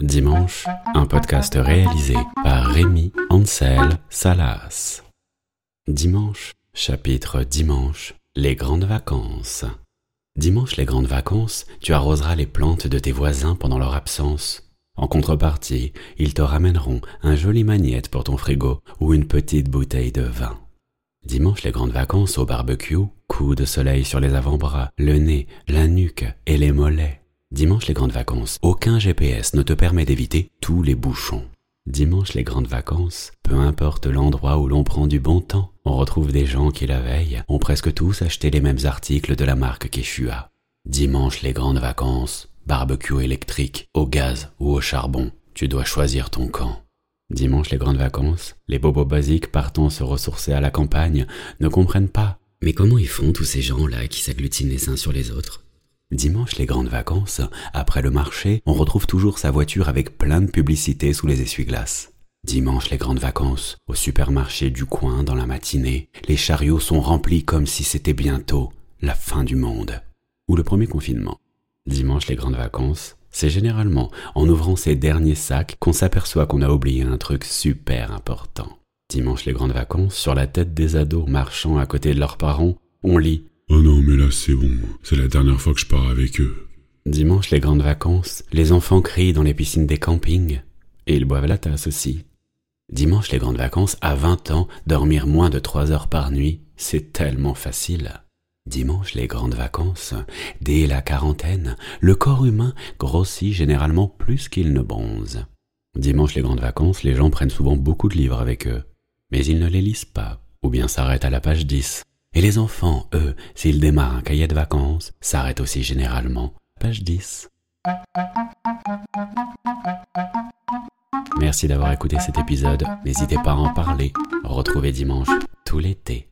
Dimanche, un podcast réalisé par Rémi Ansel Salas. Dimanche, chapitre Dimanche, les grandes vacances. Dimanche, les grandes vacances, tu arroseras les plantes de tes voisins pendant leur absence. En contrepartie, ils te ramèneront un joli magnète pour ton frigo ou une petite bouteille de vin. Dimanche, les grandes vacances au barbecue, de soleil sur les avant-bras, le nez, la nuque et les mollets. Dimanche, les grandes vacances, aucun GPS ne te permet d'éviter tous les bouchons. Dimanche, les grandes vacances, peu importe l'endroit où l'on prend du bon temps, on retrouve des gens qui la veille ont presque tous acheté les mêmes articles de la marque Quechua. Dimanche, les grandes vacances, barbecue électrique, au gaz ou au charbon, tu dois choisir ton camp. Dimanche, les grandes vacances, les bobos basiques partant se ressourcer à la campagne ne comprennent pas. Mais comment ils font tous ces gens-là qui s'agglutinent les uns sur les autres? Dimanche, les grandes vacances, après le marché, on retrouve toujours sa voiture avec plein de publicités sous les essuie-glaces. Dimanche, les grandes vacances, au supermarché du coin dans la matinée, les chariots sont remplis comme si c'était bientôt la fin du monde. Ou le premier confinement. Dimanche, les grandes vacances, c'est généralement en ouvrant ces derniers sacs qu'on s'aperçoit qu'on a oublié un truc super important. Dimanche les grandes vacances, sur la tête des ados marchant à côté de leurs parents, on lit Oh non, mais là c'est bon, c'est la dernière fois que je pars avec eux. Dimanche les grandes vacances, les enfants crient dans les piscines des campings, et ils boivent la tasse aussi. Dimanche les grandes vacances, à 20 ans, dormir moins de 3 heures par nuit, c'est tellement facile. Dimanche, les grandes vacances, dès la quarantaine, le corps humain grossit généralement plus qu'il ne bronze. Dimanche, les grandes vacances, les gens prennent souvent beaucoup de livres avec eux, mais ils ne les lisent pas, ou bien s'arrêtent à la page 10. Et les enfants, eux, s'ils démarrent un cahier de vacances, s'arrêtent aussi généralement, page 10. Merci d'avoir écouté cet épisode, n'hésitez pas à en parler, retrouvez dimanche tout l'été.